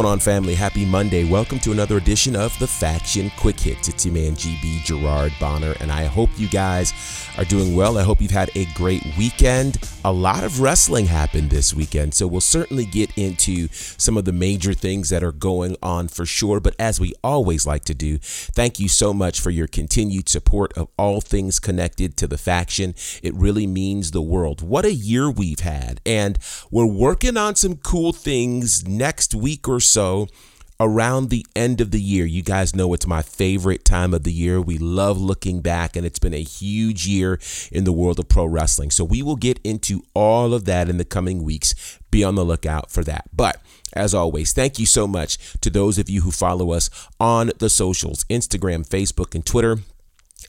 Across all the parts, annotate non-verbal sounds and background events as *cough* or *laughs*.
Going on, family? Happy Monday. Welcome to another edition of the Faction Quick Hits. It's your man, GB Gerard Bonner, and I hope you guys are doing well. I hope you've had a great weekend. A lot of wrestling happened this weekend, so we'll certainly get into some of the major things that are going on for sure. But as we always like to do, thank you so much for your continued support of all things connected to the faction. It really means the world. What a year we've had, and we're working on some cool things next week or so around the end of the year. You guys know it's my favorite time of the year. We love looking back, and it's been a huge year in the world of pro wrestling. So we will get into all of that in the coming weeks. Be on the lookout for that. But as always, thank you so much to those of you who follow us on the socials Instagram, Facebook, and Twitter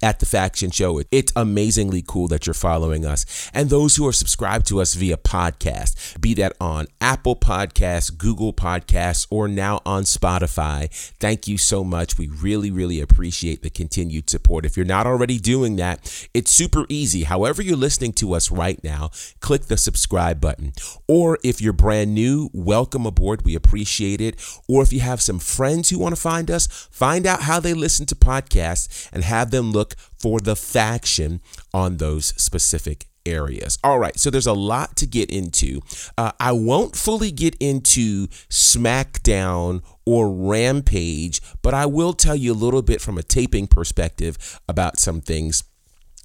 at the Faction Show. It's amazingly cool that you're following us. And those who are subscribed to us via podcast, be that on Apple Podcasts, Google Podcasts, or now on Spotify, thank you so much. We really, really appreciate the continued support. If you're not already doing that, it's super easy. However, you're listening to us right now, click the subscribe button. Or if you're brand new, welcome aboard. We appreciate it. Or if you have some friends who want to find us, find out how they listen to podcasts and have them look for the faction on those specific areas. All right, so there's a lot to get into. Uh, I won't fully get into SmackDown or Rampage, but I will tell you a little bit from a taping perspective about some things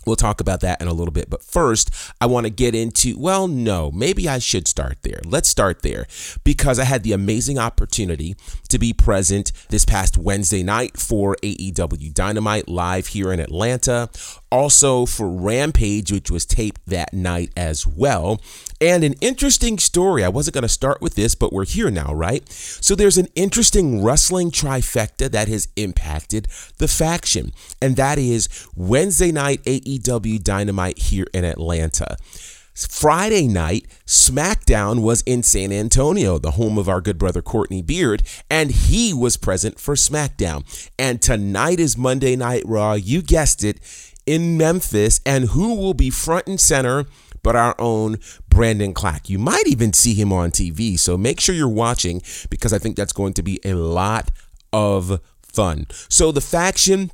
We'll talk about that in a little bit. But first, I want to get into, well, no, maybe I should start there. Let's start there because I had the amazing opportunity to be present this past Wednesday night for AEW Dynamite live here in Atlanta. Also for Rampage, which was taped that night as well. And an interesting story. I wasn't going to start with this, but we're here now, right? So there's an interesting wrestling trifecta that has impacted the faction, and that is Wednesday night AEW Dynamite here in Atlanta. Friday night, SmackDown was in San Antonio, the home of our good brother Courtney Beard, and he was present for SmackDown. And tonight is Monday Night Raw, you guessed it, in Memphis. And who will be front and center? but our own Brandon Clack. You might even see him on TV. So make sure you're watching because I think that's going to be a lot of fun. So the faction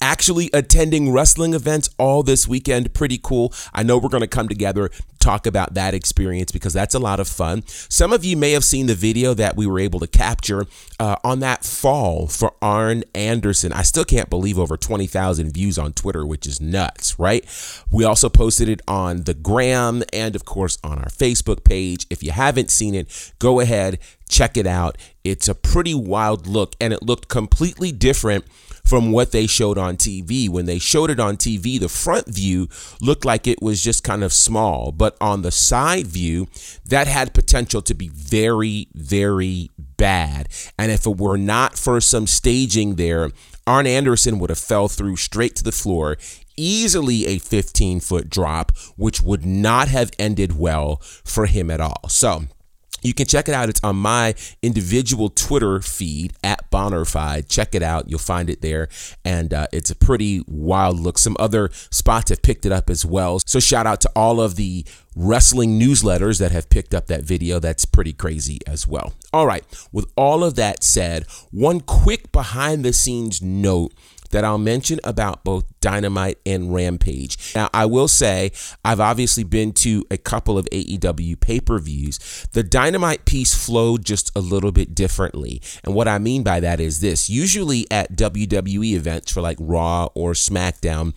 actually attending wrestling events all this weekend. Pretty cool. I know we're going to come together, talk about that experience because that's a lot of fun. Some of you may have seen the video that we were able to capture uh, on that fall for Arn Anderson. I still can't believe over 20,000 views on Twitter, which is nuts, right? We also posted it on the gram and, of course, on our Facebook page. If you haven't seen it, go ahead, check it out. It's a pretty wild look, and it looked completely different from what they showed on TV. When they showed it on TV, the front view looked like it was just kind of small, but on the side view, that had potential to be very, very bad. And if it were not for some staging there, Arn Anderson would have fell through straight to the floor easily a 15 foot drop, which would not have ended well for him at all. So, you can check it out. It's on my individual Twitter feed at Bonnerfied. Check it out. You'll find it there. And uh, it's a pretty wild look. Some other spots have picked it up as well. So shout out to all of the wrestling newsletters that have picked up that video. That's pretty crazy as well. All right. With all of that said, one quick behind the scenes note that I'll mention about both Dynamite and Rampage. Now, I will say I've obviously been to a couple of AEW pay per views. The Dynamite piece flowed just a little bit differently. And what I mean by that is this usually at WWE events for like Raw or SmackDown,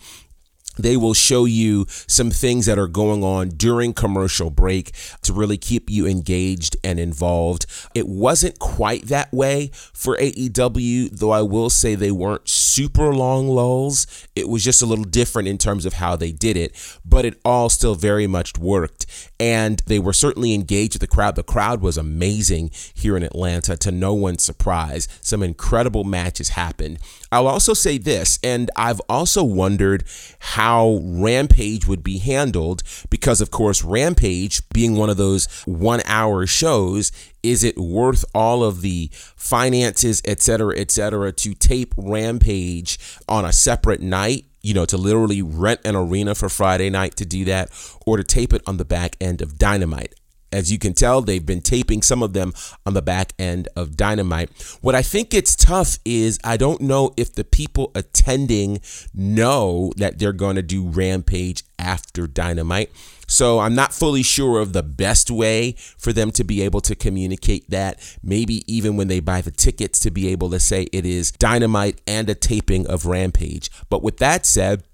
they will show you some things that are going on during commercial break to really keep you engaged and involved. It wasn't quite that way for AEW, though I will say they weren't super long lulls. It was just a little different in terms of how they did it, but it all still very much worked. And they were certainly engaged with the crowd. The crowd was amazing here in Atlanta, to no one's surprise. Some incredible matches happened. I'll also say this, and I've also wondered how Rampage would be handled because, of course, Rampage being one of those one hour shows, is it worth all of the finances, et cetera, et cetera, to tape Rampage on a separate night? you know, to literally rent an arena for Friday night to do that, or to tape it on the back end of Dynamite. As you can tell, they've been taping some of them on the back end of Dynamite. What I think it's tough is I don't know if the people attending know that they're going to do Rampage after Dynamite. So I'm not fully sure of the best way for them to be able to communicate that. Maybe even when they buy the tickets to be able to say it is Dynamite and a taping of Rampage. But with that said,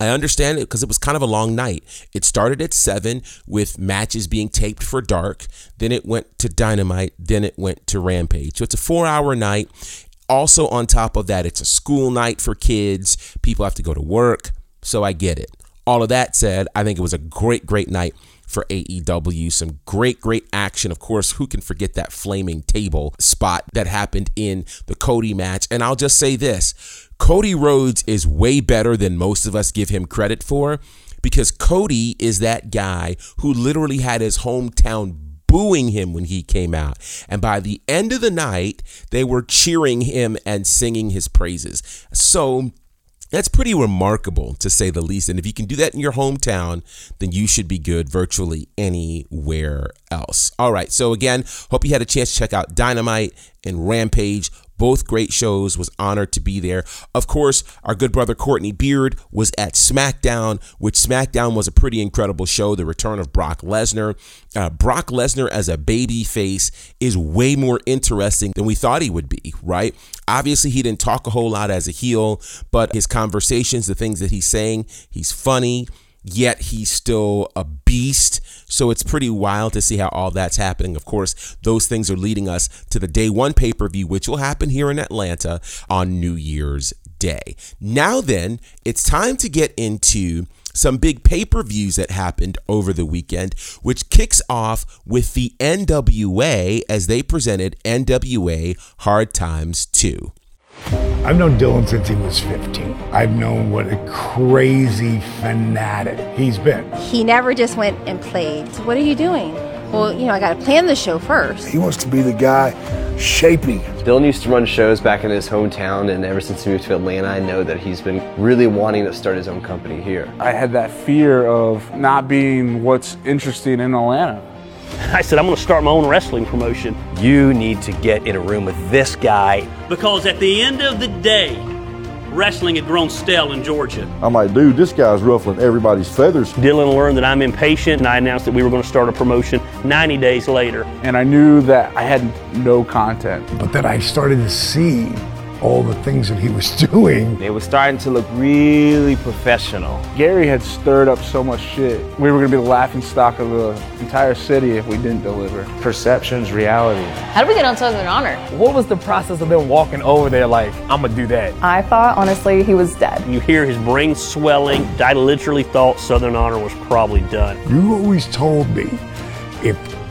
I understand it because it was kind of a long night. It started at seven with matches being taped for dark. Then it went to Dynamite. Then it went to Rampage. So it's a four hour night. Also, on top of that, it's a school night for kids. People have to go to work. So I get it. All of that said, I think it was a great, great night for AEW. Some great, great action. Of course, who can forget that flaming table spot that happened in the Cody match? And I'll just say this Cody Rhodes is way better than most of us give him credit for because Cody is that guy who literally had his hometown booing him when he came out. And by the end of the night, they were cheering him and singing his praises. So that's pretty remarkable to say the least. And if you can do that in your hometown, then you should be good virtually anywhere else. All right. So, again, hope you had a chance to check out Dynamite and Rampage. Both great shows. Was honored to be there. Of course, our good brother Courtney Beard was at SmackDown, which SmackDown was a pretty incredible show. The return of Brock Lesnar. Uh, Brock Lesnar as a baby face is way more interesting than we thought he would be, right? Obviously, he didn't talk a whole lot as a heel, but his conversations, the things that he's saying, he's funny yet he's still a beast. So it's pretty wild to see how all that's happening. Of course, those things are leading us to the day one pay per view, which will happen here in Atlanta on New Year's Day. Now, then, it's time to get into some big pay per views that happened over the weekend, which kicks off with the NWA as they presented NWA Hard Times 2. I've known Dylan since he was 15. I've known what a crazy fanatic he's been. He never just went and played. So what are you doing? Well, you know, I got to plan the show first. He wants to be the guy shaping it. Dylan used to run shows back in his hometown, and ever since he moved to Atlanta, I know that he's been really wanting to start his own company here. I had that fear of not being what's interesting in Atlanta. I said, I'm going to start my own wrestling promotion. You need to get in a room with this guy. Because at the end of the day, wrestling had grown stale in Georgia. I'm like, dude, this guy's ruffling everybody's feathers. Dylan learned that I'm impatient, and I announced that we were going to start a promotion 90 days later. And I knew that I had no content. But then I started to see all the things that he was *laughs* doing. It was starting to look really professional. Gary had stirred up so much shit. We were going to be the laughing stock of the entire city if we didn't deliver. Perception's reality. How did we get on Southern Honor? What was the process of them walking over there like, I'm going to do that? I thought, honestly, he was dead. You hear his brain swelling. I literally thought Southern Honor was probably done. You always told me if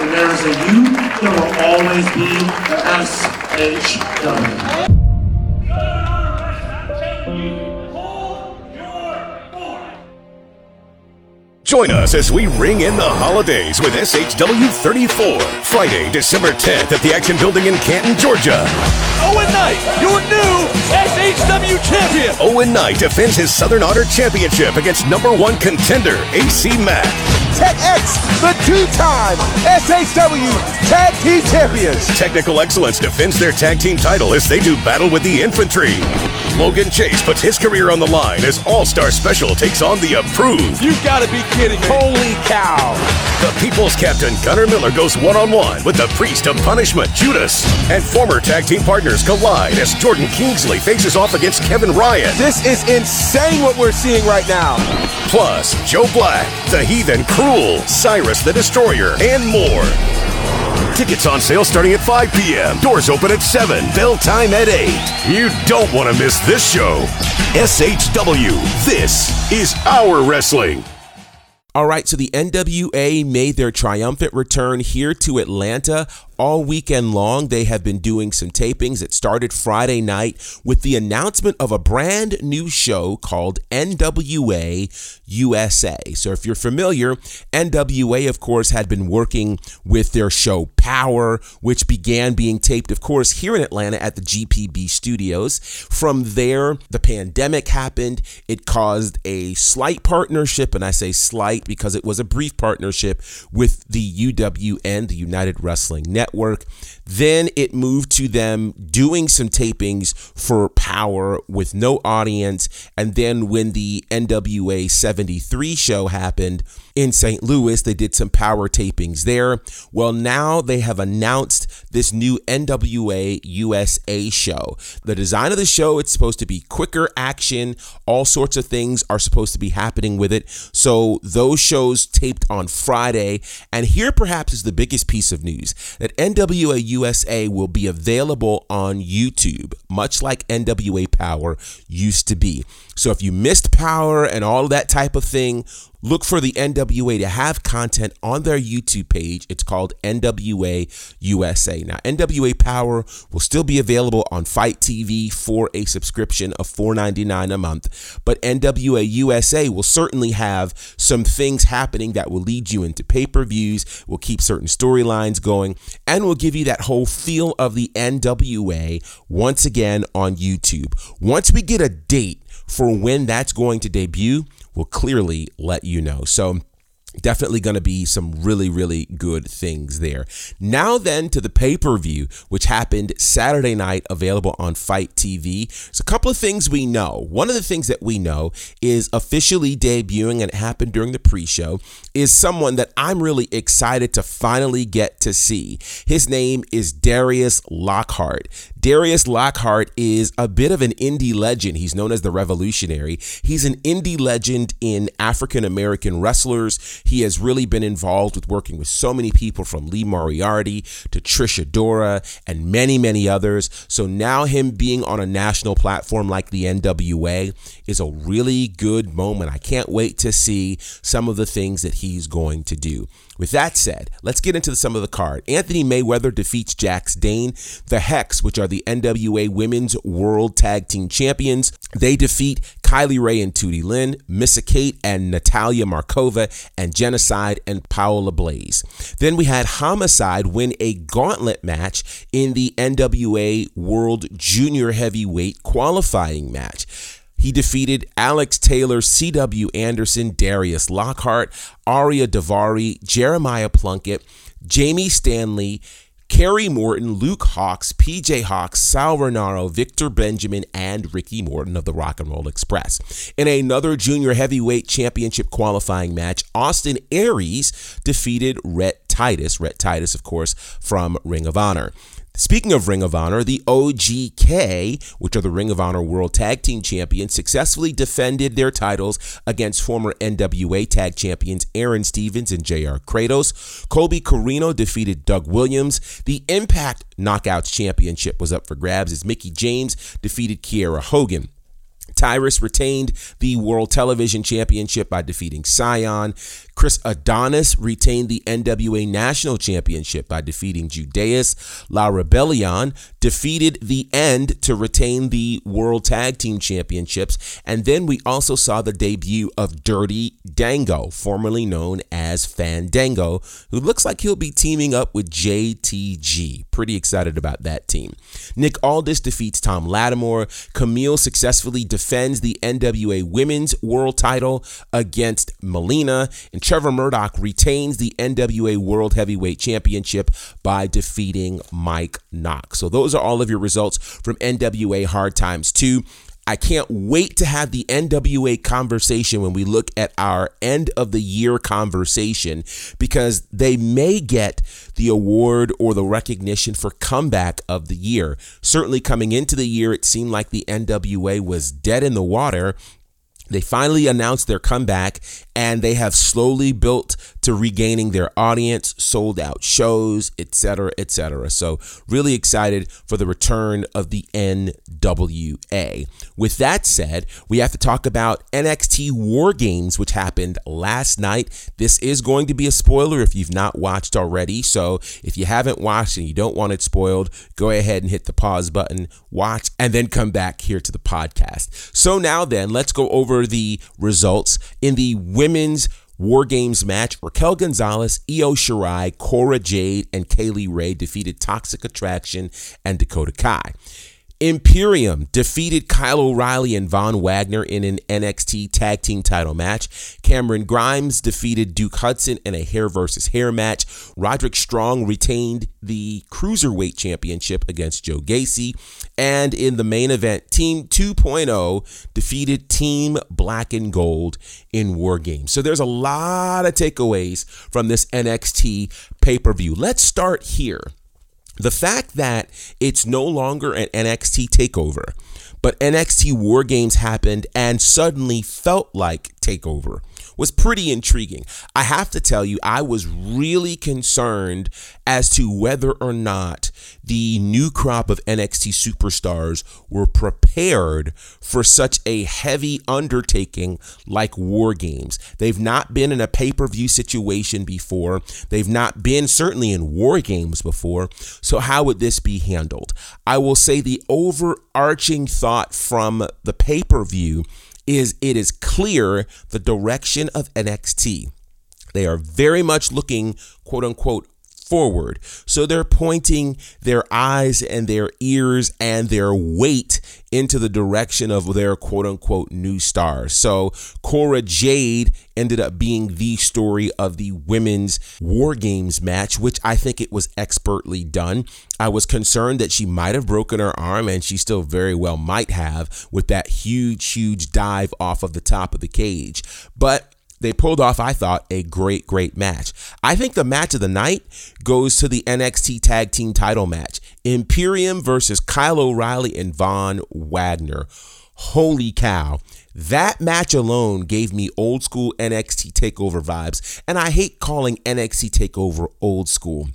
and there's a you, there will always be the SHW. Join us as we ring in the holidays with SHW 34, Friday, December 10th at the Action Building in Canton, Georgia. Owen Knight, your new SHW champion. Owen Knight defends his Southern Honor Championship against number one contender, AC Mack. Tech X, the two-time SHW Tag Team Champions. Technical Excellence defends their tag team title as they do battle with the infantry. Logan Chase puts his career on the line as All Star Special takes on the approved. You've gotta be kidding me. Holy cow! The People's Captain Gunnar Miller goes one on one with the Priest of Punishment, Judas. And former tag team partners collide as Jordan Kingsley faces off against Kevin Ryan. This is insane what we're seeing right now. Plus, Joe Black, The Heathen Cruel, Cyrus the Destroyer, and more. Tickets on sale starting at 5 p.m. Doors open at 7. Bell time at 8. You don't want to miss this show. SHW, this is our wrestling. All right, so the NWA made their triumphant return here to Atlanta all weekend long. They have been doing some tapings. It started Friday night with the announcement of a brand new show called NWA USA. So, if you're familiar, NWA, of course, had been working with their show Power, which began being taped, of course, here in Atlanta at the GPB studios. From there, the pandemic happened. It caused a slight partnership, and I say slight because it was a brief partnership with the UWN, the United Wrestling Network. Work then it moved to them doing some tapings for Power with no audience. And then when the NWA 73 show happened in St. Louis, they did some Power tapings there. Well, now they have announced this new NWA USA show. The design of the show, it's supposed to be quicker action. All sorts of things are supposed to be happening with it. So those shows taped on Friday. And here perhaps is the biggest piece of news that NWA USA will be available on YouTube, much like NWA Power used to be. So if you missed Power and all that type of thing, look for the NWA to have content on their YouTube page. It's called NWA USA. Now, NWA Power will still be available on Fight TV for a subscription of $4.99 a month, but NWA USA will certainly have some things happening that will lead you into pay per views, will keep certain storylines going, and will give you that whole feel of the NWA once again on YouTube. Once we get a date for when that's going to debut, we'll clearly let you know. So, definitely going to be some really really good things there. Now then to the pay-per-view which happened saturday night available on fight tv there's a couple of things we know. One of the things that we know is officially debuting and it happened during the pre-show is someone that i'm really excited to finally get to see. His name is darius lockhart Darius Lockhart is a bit of an indie legend. He's known as the Revolutionary. He's an indie legend in African American wrestlers. He has really been involved with working with so many people from Lee Moriarty to Trish Adora and many, many others. So now him being on a national platform like the NWA is a really good moment. I can't wait to see some of the things that he's going to do. With that said, let's get into the some of the card. Anthony Mayweather defeats Jax Dane. The Hex, which are the NWA Women's World Tag Team Champions, they defeat Kylie Rae and Tootie Lynn, Missa Kate and Natalia Markova, and Jennacide and Paola Blaze. Then we had Homicide win a gauntlet match in the NWA World Junior Heavyweight qualifying match. He defeated Alex Taylor, C.W. Anderson, Darius Lockhart, Ariya Daivari, Jeremiah Plunkett, Jamie Stanley, Kerry Morton, Luke Hawx, PJ Hawx, Sal Rinauro, Victor Benjamin, and Ricky Morton of the Rock and Roll Express. In another junior heavyweight championship qualifying match, Austin Aries defeated Rhett Titus. Rhett Titus, of course, from Ring of Honor. Speaking of Ring of Honor, the OGK, which are the Ring of Honor World Tag Team Champions, successfully defended their titles against former NWA Tag Champions Aaron Stevens and JR Kratos. Colby Corino defeated Doug Williams. The Impact Knockouts Championship was up for grabs as Mickie James defeated Kiera Hogan. Tyrus retained the World Television Championship by defeating Cyon. Chris Adonis retained the NWA National Championship by defeating Judas. La Rebellion defeated The End to retain the World Tag Team Championships. And then we also saw the debut of Dirty Dango, formerly known as Fandango, who looks like he'll be teaming up with JTG. Pretty excited about that team. Nick Aldis defeats Tom Lattimore. Camille successfully defends the NWA Women's World title against Melina. Trevor Murdoch retains the NWA World Heavyweight Championship by defeating Mike Knox. So those are all of your results from NWA Hard Times 2. I can't wait to have the NWA conversation when we look at our end of the year conversation because they may get the award or the recognition for comeback of the year. Certainly coming into the year, it seemed like the NWA was dead in the water they finally announced their comeback and they have slowly built to regaining their audience, sold out shows, etc., etc. So, really excited for the return of the NWA. With that said, we have to talk about NXT War Games, which happened last night. This is going to be a spoiler if you've not watched already. So, if you haven't watched and you don't want it spoiled, go ahead and hit the pause button, watch, and then come back here to the podcast. So, now then, let's go over the results in the women's War Games match. Raquel Gonzalez, Io Shirai, Cora Jade, and Kay Lee Ray defeated Toxic Attraction and Dakota Kai. Imperium defeated Kyle O'Reilly and Von Wagner in an NXT tag team title match. Cameron Grimes defeated Duke Hudson in a hair versus hair match. Roderick Strong retained the Cruiserweight Championship against Joe Gacy. And in the main event, Team 2.0 defeated Team Black and Gold in War Games. So there's a lot of takeaways from this NXT pay per view. Let's start here the fact that it's no longer an NXT takeover, but NXT War Games happened and suddenly felt like takeover was pretty intriguing. I have to tell you, I was really concerned as to whether or not the new crop of NXT superstars were prepared for such a heavy undertaking like War Games. They've not been in a pay per view situation before, they've not been certainly in War Games before. So, how would this be handled? I will say the overarching thought from the pay per view is it is clear the direction of NXT. They are very much looking, quote unquote, forward. So they're pointing their eyes and their ears and their weight into the direction of their quote unquote new stars. So Cora Jade ended up being the story of the women's War Games match, which I think it was expertly done. I was concerned that she might have broken her arm, and she still very well might have with that huge, huge dive off of the top of the cage. But they pulled off, I thought, a great, great match. I think the match of the night goes to the NXT Tag Team title match Imperium versus Kyle O'Reilly and Von Wagner. Holy cow. That match alone gave me old school NXT takeover vibes. And I hate calling NXT takeover old school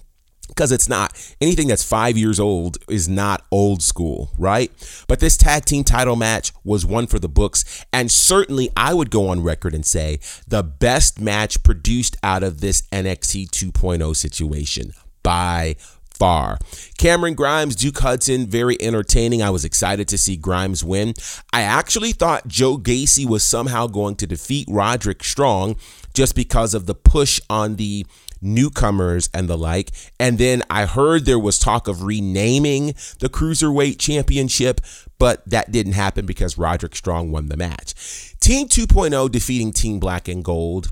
because it's not. Anything that's five years old is not old school, right? But this tag team title match was one for the books. And certainly I would go on record and say the best match produced out of this NXT 2.0 situation by far. Cameron Grimes, Duke Hudson, very entertaining. I was excited to see Grimes win. I actually thought Joe Gacy was somehow going to defeat Roderick Strong just because of the push on the newcomers and the like. And then I heard there was talk of renaming the Cruiserweight Championship, but that didn't happen because Roderick Strong won the match. Team 2.0 defeating Team Black and Gold.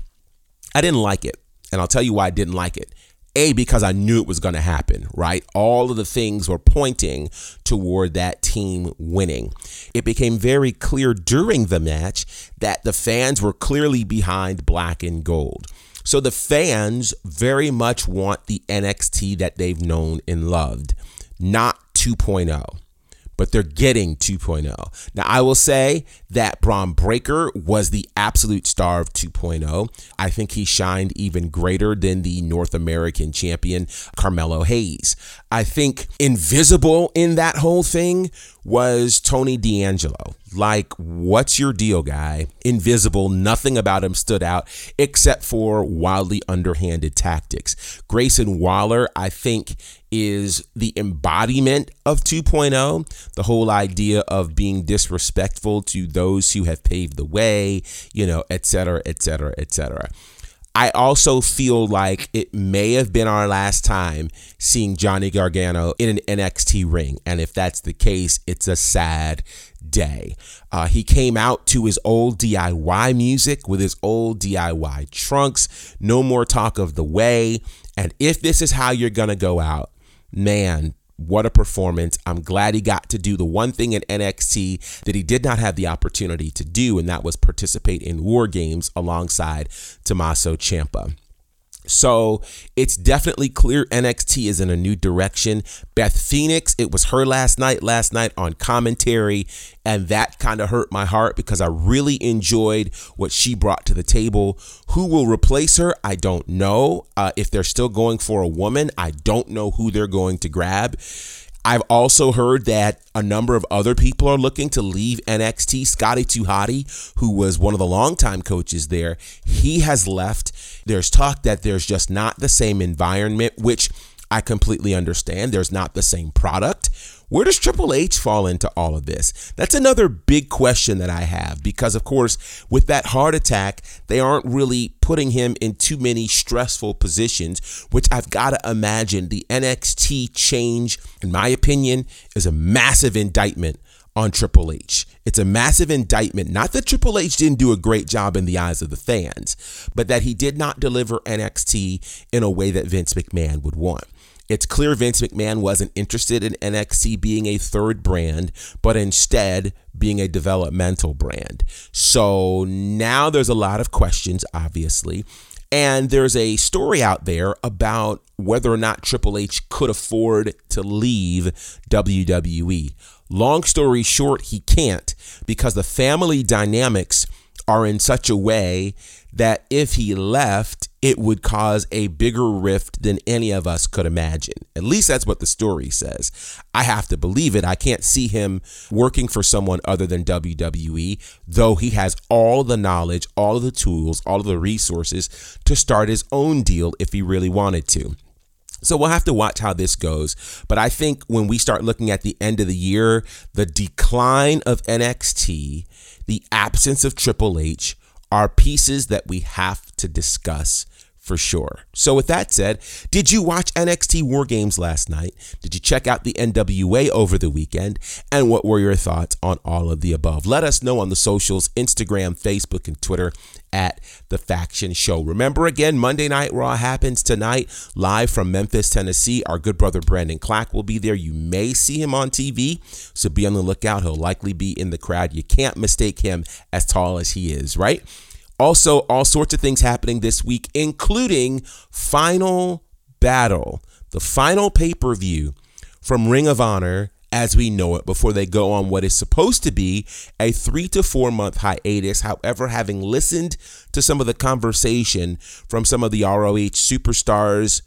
I didn't like it. And I'll tell you why I didn't like it. A, because I knew it was going to happen, right? All of the things were pointing toward that team winning. It became very clear during the match that the fans were clearly behind black and gold. So the fans very much want the NXT that they've known and loved, not 2.0 but they're getting 2.0. Now, I will say that Bron Breakker was the absolute star of 2.0. I think he shined even greater than the North American champion, Carmelo Hayes. I think invisible in that whole thing was Tony D'Angelo. Like, what's your deal, guy? Invisible, nothing about him stood out except for wildly underhanded tactics. Grayson Waller, I think, is the embodiment of 2.0, the whole idea of being disrespectful to those who have paved the way, you know, et cetera, et cetera, et cetera. I also feel like it may have been our last time seeing Johnny Gargano in an NXT ring. And if that's the case, it's a sad day. Uh, he came out to his old DIY music with his old DIY trunks. No more talk of the way. And if this is how you're going to go out, man, What a performance. I'm glad he got to do the one thing in NXT that he did not have the opportunity to do, and that was participate in War Games alongside Tommaso Ciampa. So it's definitely clear NXT is in a new direction. Beth Phoenix, it was her last night, last night on commentary, and that kind of hurt my heart because I really enjoyed what she brought to the table. Who will replace her? I don't know. Uh, if they're still going for a woman, I don't know who they're going to grab. I've also heard that a number of other people are looking to leave NXT. Scotty 2 Hotty, who was one of the longtime coaches there, he has left. There's talk that there's just not the same environment, which I completely understand. There's not the same product. Where does Triple H fall into all of this? That's another big question that I have because, of course, with that heart attack, they aren't really putting him in too many stressful positions, which I've got to imagine the NXT change, in my opinion, is a massive indictment on Triple H. It's a massive indictment. Not that Triple H didn't do a great job in the eyes of the fans, but that he did not deliver NXT in a way that Vince McMahon would want. It's clear Vince McMahon wasn't interested in NXT being a third brand, but instead being a developmental brand. So now there's a lot of questions, obviously. And there's a story out there about whether or not Triple H could afford to leave WWE. Long story short, he can't because the family dynamics are in such a way that if he left, it would cause a bigger rift than any of us could imagine. At least that's what the story says. I have to believe it. I can't see him working for someone other than WWE, though he has all the knowledge, all the tools, all of the resources to start his own deal if he really wanted to. So we'll have to watch how this goes. But I think when we start looking at the end of the year, the decline of NXT, the absence of Triple H, are pieces that we have to discuss for sure. So, with that said, did you watch NXT War Games last night? Did you check out the NWA over the weekend? And what were your thoughts on all of the above? Let us know on the socials Instagram, Facebook, and Twitter at The Faction Show. Remember again, Monday Night Raw happens tonight, live from Memphis, Tennessee. Our good brother Brandon Clack will be there. You may see him on TV, so be on the lookout. He'll likely be in the crowd. You can't mistake him as tall as he is, right? Also, all sorts of things happening this week, including Final Battle, the final pay per view from Ring of Honor as we know it before they go on what is supposed to be a three to four month hiatus. However, having listened to some of the conversation from some of the ROH superstars,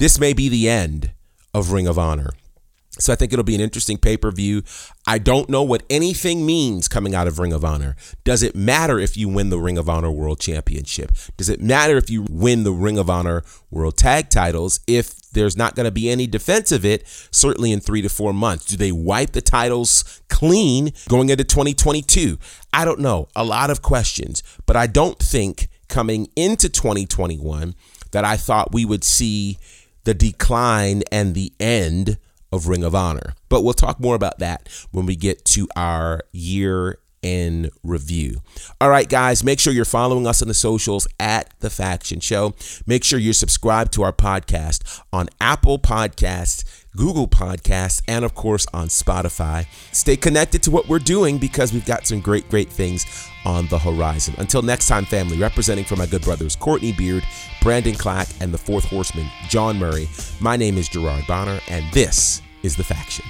this may be the end of Ring of Honor. So I think it'll be an interesting pay per view. I don't know what anything means coming out of Ring of Honor. Does it matter if you win the Ring of Honor World Championship? Does it matter if you win the Ring of Honor World Tag titles if there's not going to be any defense of it, certainly in three to four months? Do they wipe the titles clean going into 2022? I don't know. A lot of questions, but I don't think coming into 2021 that I thought we would see the decline and the end of Ring of Honor. But we'll talk more about that when we get to our year in review. All right, guys, make sure you're following us on the socials at The Faction Show. Make sure you're subscribed to our podcast on Apple Podcasts, Google Podcasts, and of course on Spotify. Stay connected to what we're doing because we've got some great, great things on the horizon. Until next time, family, representing for my good brothers Courtney Beard, Brandon Clack, and the fourth horseman, John Murray, my name is Gerard Bonner, and this is The Faction.